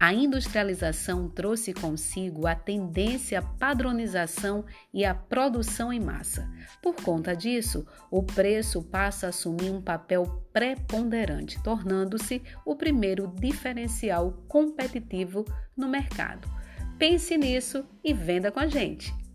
A industrialização trouxe consigo a tendência à padronização e à produção em massa. Por conta disso, o preço passa a assumir um papel preponderante, tornando-se o primeiro diferencial competitivo no mercado. Pense nisso e venda com a gente!